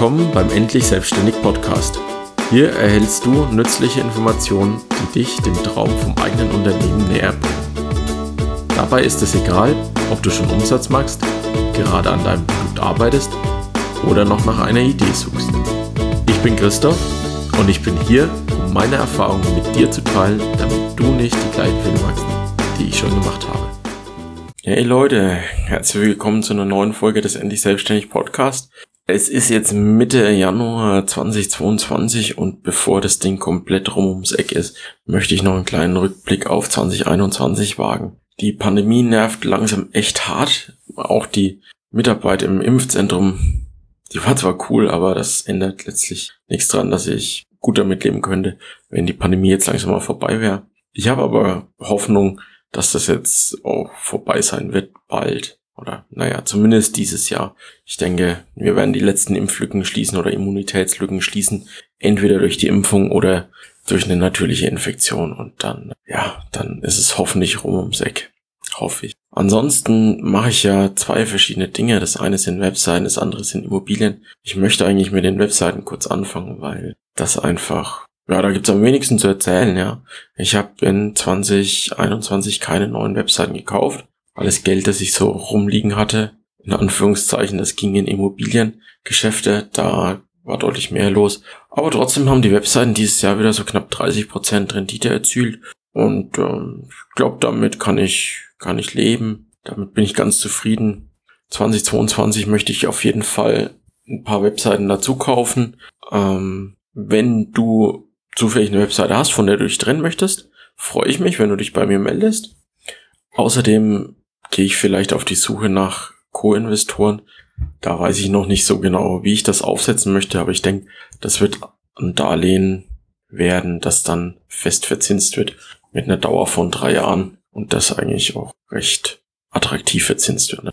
Willkommen beim Endlich Selbstständig Podcast. Hier erhältst du nützliche Informationen, die dich dem Traum vom eigenen Unternehmen näher bringen. Dabei ist es egal, ob du schon Umsatz machst, gerade an deinem Produkt arbeitest oder noch nach einer Idee suchst. Ich bin Christoph und ich bin hier, um meine Erfahrungen mit dir zu teilen, damit du nicht die gleichen Fehler machst, die ich schon gemacht habe. Hey Leute, herzlich willkommen zu einer neuen Folge des Endlich Selbstständig Podcast. Es ist jetzt Mitte Januar 2022 und bevor das Ding komplett rum ums Eck ist, möchte ich noch einen kleinen Rückblick auf 2021 wagen. Die Pandemie nervt langsam echt hart. Auch die Mitarbeit im Impfzentrum, die war zwar cool, aber das ändert letztlich nichts dran, dass ich gut damit leben könnte, wenn die Pandemie jetzt langsam mal vorbei wäre. Ich habe aber Hoffnung, dass das jetzt auch vorbei sein wird bald. Oder naja, zumindest dieses Jahr. Ich denke, wir werden die letzten Impflücken schließen oder Immunitätslücken schließen. Entweder durch die Impfung oder durch eine natürliche Infektion. Und dann, ja, dann ist es hoffentlich rum ums Eck. Hoffe ich. Ansonsten mache ich ja zwei verschiedene Dinge. Das eine sind Webseiten, das andere sind Immobilien. Ich möchte eigentlich mit den Webseiten kurz anfangen, weil das einfach ja, da gibt's am wenigsten zu erzählen, ja. Ich habe in 2021 keine neuen Webseiten gekauft. Alles Geld, das ich so rumliegen hatte, in Anführungszeichen, das ging in Immobiliengeschäfte, da war deutlich mehr los. Aber trotzdem haben die Webseiten dieses Jahr wieder so knapp 30% Rendite erzielt. Und ähm, ich glaube, damit kann ich, kann ich leben. Damit bin ich ganz zufrieden. 2022 möchte ich auf jeden Fall ein paar Webseiten dazu kaufen. Ähm, wenn du zufällig eine Webseite hast, von der du dich trennen möchtest, freue ich mich, wenn du dich bei mir meldest. Außerdem gehe ich vielleicht auf die Suche nach Co-Investoren. Da weiß ich noch nicht so genau, wie ich das aufsetzen möchte, aber ich denke, das wird ein Darlehen werden, das dann fest verzinst wird mit einer Dauer von drei Jahren und das eigentlich auch recht attraktiv verzinst wird. Ne?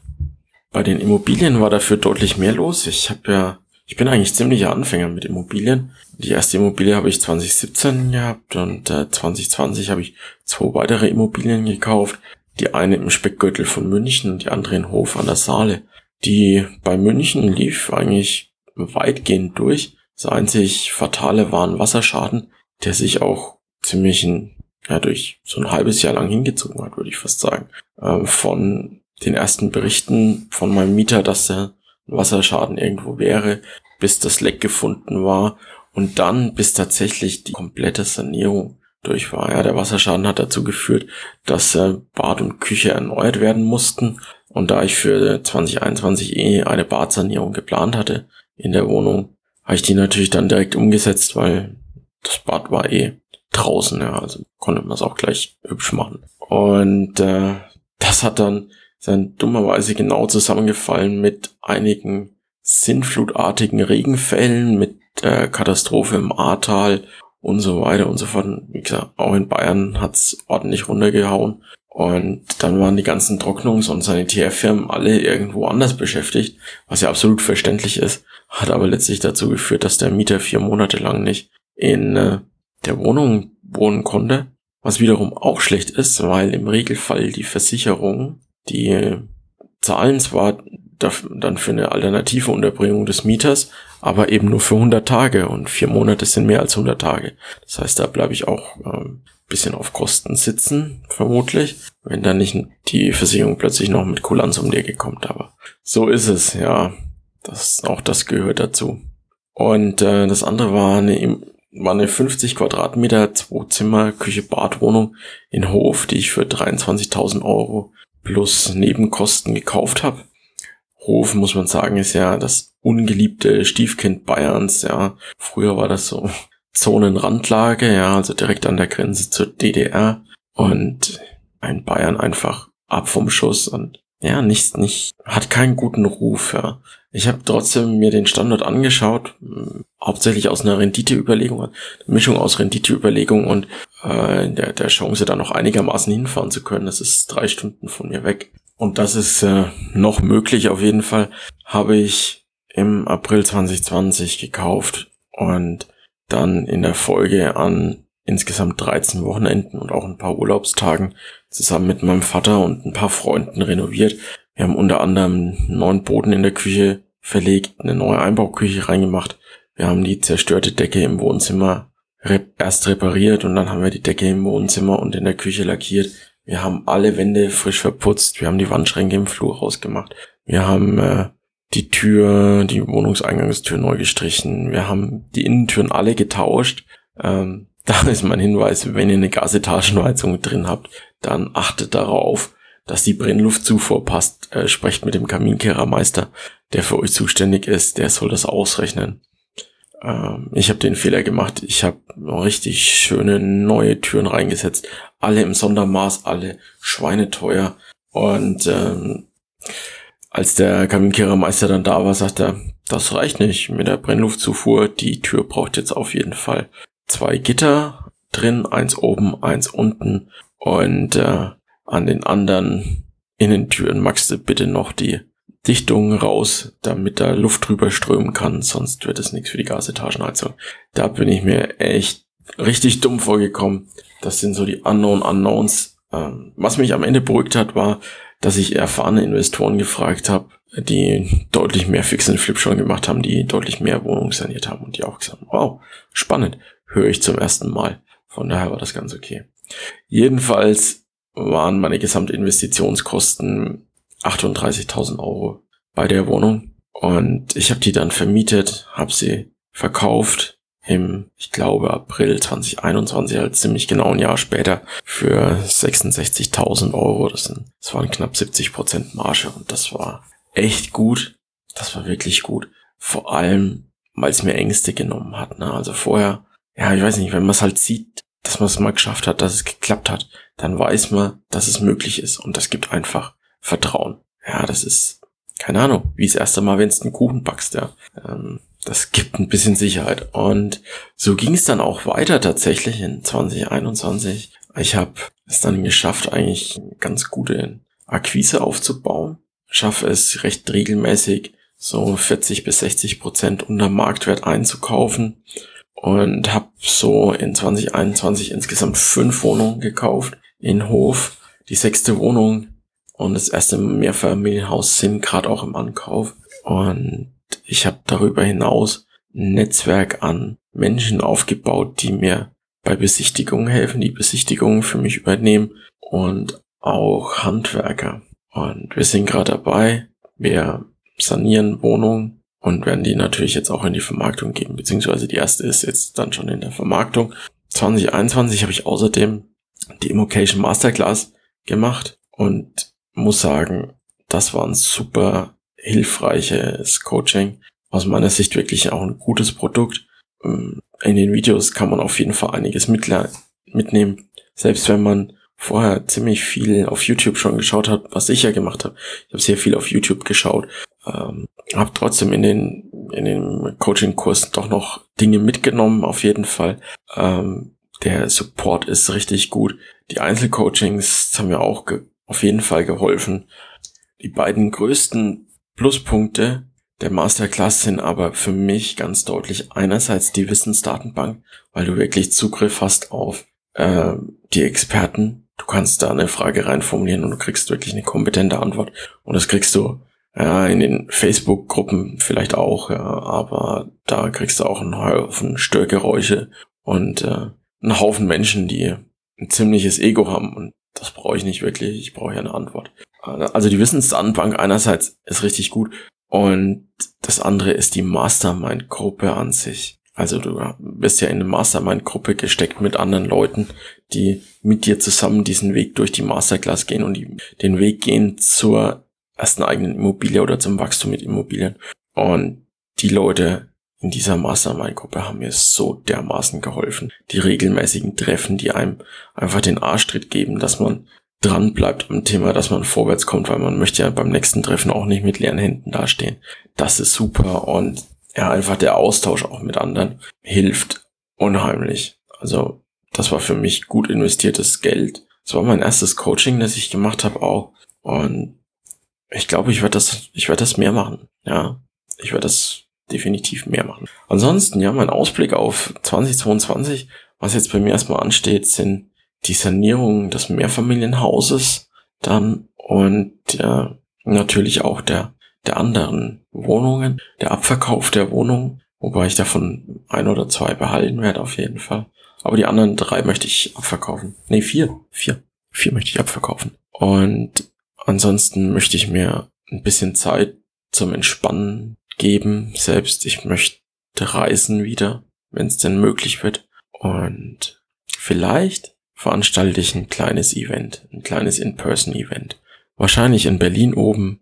Bei den Immobilien war dafür deutlich mehr los. Ich habe ja ich bin eigentlich ziemlicher Anfänger mit Immobilien. Die erste Immobilie habe ich 2017 gehabt und äh, 2020 habe ich zwei weitere Immobilien gekauft. Die eine im Speckgürtel von München und die andere in Hof an der Saale. Die bei München lief eigentlich weitgehend durch. Das einzig Fatale war ein Wasserschaden, der sich auch ziemlich ein, ja, durch so ein halbes Jahr lang hingezogen hat, würde ich fast sagen. Ähm, von den ersten Berichten von meinem Mieter, dass er Wasserschaden irgendwo wäre, bis das Leck gefunden war und dann bis tatsächlich die komplette Sanierung durch war. Ja, der Wasserschaden hat dazu geführt, dass äh, Bad und Küche erneuert werden mussten. Und da ich für 2021 eh eine Badsanierung geplant hatte in der Wohnung, habe ich die natürlich dann direkt umgesetzt, weil das Bad war eh draußen, ja, also konnte man es auch gleich hübsch machen. Und äh, das hat dann sind dummerweise genau zusammengefallen mit einigen sinnflutartigen Regenfällen, mit der Katastrophe im Ahrtal und so weiter und so fort. Wie gesagt, auch in Bayern hat's ordentlich runtergehauen. Und dann waren die ganzen Trocknungs- und Sanitärfirmen alle irgendwo anders beschäftigt, was ja absolut verständlich ist, hat aber letztlich dazu geführt, dass der Mieter vier Monate lang nicht in äh, der Wohnung wohnen konnte, was wiederum auch schlecht ist, weil im Regelfall die Versicherung die zahlen zwar dann für eine alternative Unterbringung des Mieters, aber eben nur für 100 Tage und vier Monate sind mehr als 100 Tage. Das heißt, da bleibe ich auch ähm, bisschen auf Kosten sitzen, vermutlich, wenn dann nicht die Versicherung plötzlich noch mit Kulanz um die Ecke kommt. Aber so ist es, ja. Das, auch das gehört dazu. Und äh, das andere war eine, war eine 50 Quadratmeter, zwei Zimmer, Küche, Badwohnung in Hof, die ich für 23.000 Euro plus Nebenkosten gekauft habe. Hof, muss man sagen, ist ja das ungeliebte Stiefkind Bayerns, ja. Früher war das so Zonenrandlage, ja, also direkt an der Grenze zur DDR und ein Bayern einfach ab vom Schuss und ja, nicht, nicht, hat keinen guten Ruf, ja. Ich habe trotzdem mir den Standort angeschaut, hm, hauptsächlich aus einer Renditeüberlegung, eine Mischung aus Renditeüberlegung und äh, der, der Chance, da noch einigermaßen hinfahren zu können. Das ist drei Stunden von mir weg. Und das ist äh, noch möglich auf jeden Fall. Habe ich im April 2020 gekauft und dann in der Folge an insgesamt 13 Wochenenden und auch ein paar Urlaubstagen zusammen mit meinem Vater und ein paar Freunden renoviert. Wir haben unter anderem einen neuen Boden in der Küche verlegt, eine neue Einbauküche reingemacht. Wir haben die zerstörte Decke im Wohnzimmer erst repariert und dann haben wir die Decke im Wohnzimmer und in der Küche lackiert. Wir haben alle Wände frisch verputzt. Wir haben die Wandschränke im Flur rausgemacht. Wir haben äh, die Tür, die Wohnungseingangstür neu gestrichen. Wir haben die Innentüren alle getauscht. Ähm, da ist mein Hinweis, wenn ihr eine Gasetagenheizung drin habt, dann achtet darauf, dass die Brennluftzufuhr passt. Äh, sprecht mit dem Kaminkehrermeister, der für euch zuständig ist. Der soll das ausrechnen. Ähm, ich habe den Fehler gemacht. Ich habe richtig schöne neue Türen reingesetzt. Alle im Sondermaß, alle schweineteuer. Und ähm, als der Kaminkehrermeister dann da war, sagt er, das reicht nicht mit der Brennluftzufuhr. Die Tür braucht jetzt auf jeden Fall zwei Gitter drin, eins oben, eins unten. Und äh, an den anderen Innentüren magst du bitte noch die Dichtung raus, damit da Luft drüber strömen kann, sonst wird es nichts für die Gasetagenheizung. Da bin ich mir echt richtig dumm vorgekommen. Das sind so die Unknown Unknowns. Ähm, was mich am Ende beruhigt hat, war, dass ich erfahrene Investoren gefragt habe, die deutlich mehr Fix and Flip schon gemacht haben, die deutlich mehr Wohnungen saniert haben und die auch gesagt haben, wow, spannend, höre ich zum ersten Mal. Von daher war das ganz okay. Jedenfalls waren meine Gesamtinvestitionskosten 38.000 Euro bei der Wohnung. Und ich habe die dann vermietet, habe sie verkauft im, ich glaube, April 2021, halt ziemlich genau ein Jahr später, für 66.000 Euro. Das, sind, das waren knapp 70 Prozent Marge und das war echt gut. Das war wirklich gut. Vor allem, weil es mir Ängste genommen hat. Ne? Also vorher, ja, ich weiß nicht, wenn man es halt sieht, dass man es mal geschafft hat, dass es geklappt hat, dann weiß man, dass es möglich ist. Und das gibt einfach Vertrauen. Ja, das ist, keine Ahnung, wie das erste Mal, wenn es einen Kuchen backst, ja. Ähm, das gibt ein bisschen Sicherheit. Und so ging es dann auch weiter tatsächlich in 2021. Ich habe es dann geschafft, eigentlich ganz gute Akquise aufzubauen. Schaffe es recht regelmäßig, so 40 bis 60 Prozent unter Marktwert einzukaufen und habe so in 2021 insgesamt fünf Wohnungen gekauft in Hof. Die sechste Wohnung und das erste Mehrfamilienhaus sind gerade auch im Ankauf. Und ich habe darüber hinaus ein Netzwerk an Menschen aufgebaut, die mir bei Besichtigungen helfen, die Besichtigungen für mich übernehmen und auch Handwerker. Und wir sind gerade dabei, wir sanieren Wohnungen und werden die natürlich jetzt auch in die Vermarktung geben, beziehungsweise die erste ist jetzt dann schon in der Vermarktung. 2021 habe ich außerdem die Immocation Masterclass gemacht und muss sagen, das war ein super hilfreiches Coaching. Aus meiner Sicht wirklich auch ein gutes Produkt. Ähm, in den Videos kann man auf jeden Fall einiges mitnehmen. Selbst wenn man vorher ziemlich viel auf YouTube schon geschaut hat, was ich ja gemacht habe. Ich habe sehr viel auf YouTube geschaut. Ähm, habe trotzdem in den in den Coaching-Kurs doch noch Dinge mitgenommen, auf jeden Fall. Ähm, der Support ist richtig gut. Die Einzelcoachings haben mir auch auf jeden Fall geholfen. Die beiden größten Pluspunkte der Masterclass sind aber für mich ganz deutlich einerseits die Wissensdatenbank, weil du wirklich Zugriff hast auf äh, die Experten. Du kannst da eine Frage reinformulieren und du kriegst wirklich eine kompetente Antwort. Und das kriegst du ja, in den Facebook-Gruppen vielleicht auch, ja, aber da kriegst du auch einen Haufen Störgeräusche und äh, einen Haufen Menschen, die ein ziemliches Ego haben und das brauche ich nicht wirklich, ich brauche ja eine Antwort. Also die Wissensdatenbank einerseits ist richtig gut und das andere ist die Mastermind-Gruppe an sich. Also du bist ja in eine Mastermind-Gruppe gesteckt mit anderen Leuten, die mit dir zusammen diesen Weg durch die Masterclass gehen und die, den Weg gehen zur ersten eigenen Immobilie oder zum Wachstum mit Immobilien. Und die Leute in dieser Mastermind-Gruppe haben mir so dermaßen geholfen. Die regelmäßigen Treffen, die einem einfach den Arschtritt geben, dass man dran bleibt am Thema, dass man vorwärts kommt, weil man möchte ja beim nächsten Treffen auch nicht mit leeren Händen dastehen. Das ist super und ja, einfach der Austausch auch mit anderen hilft unheimlich. Also das war für mich gut investiertes Geld. Das war mein erstes Coaching, das ich gemacht habe auch und ich glaube, ich werde das, ich werde das mehr machen. Ja, ich werde das definitiv mehr machen. Ansonsten, ja, mein Ausblick auf 2022, was jetzt bei mir erstmal ansteht, sind die Sanierung des Mehrfamilienhauses dann und ja, natürlich auch der, der anderen Wohnungen, der Abverkauf der Wohnungen, wobei ich davon ein oder zwei behalten werde auf jeden Fall. Aber die anderen drei möchte ich abverkaufen. Nee, vier. Vier. Vier möchte ich abverkaufen. Und ansonsten möchte ich mir ein bisschen Zeit zum Entspannen geben. Selbst ich möchte reisen wieder, wenn es denn möglich wird. Und vielleicht veranstalte ich ein kleines Event, ein kleines In-Person-Event. Wahrscheinlich in Berlin oben.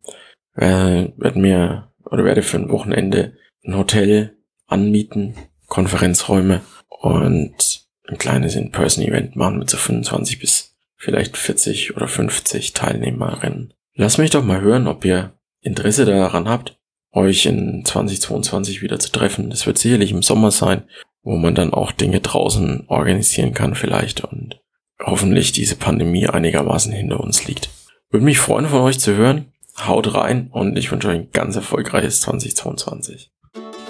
Äh, werde mir oder werde für ein Wochenende ein Hotel anmieten, Konferenzräume und ein kleines In-Person-Event machen mit so 25 bis vielleicht 40 oder 50 Teilnehmerinnen. Lass mich doch mal hören, ob ihr Interesse daran habt, euch in 2022 wieder zu treffen. Das wird sicherlich im Sommer sein, wo man dann auch Dinge draußen organisieren kann vielleicht und hoffentlich diese Pandemie einigermaßen hinter uns liegt. Würde mich freuen von euch zu hören. Haut rein und ich wünsche euch ein ganz erfolgreiches 2022.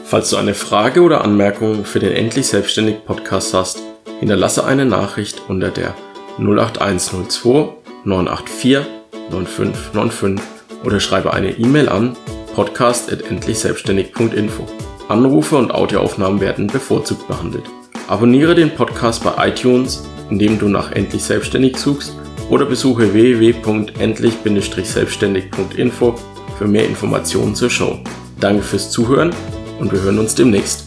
Falls du eine Frage oder Anmerkung für den Endlich Selbstständig Podcast hast, hinterlasse eine Nachricht unter der 08102 984 9595 oder schreibe eine E-Mail an podcast.endlichselbstständig.info. Anrufe und Audioaufnahmen werden bevorzugt behandelt. Abonniere den Podcast bei iTunes, indem du nach Endlich Selbstständig suchst oder besuche www.endlich-selbstständig.info für mehr Informationen zur Show. Danke fürs Zuhören und wir hören uns demnächst.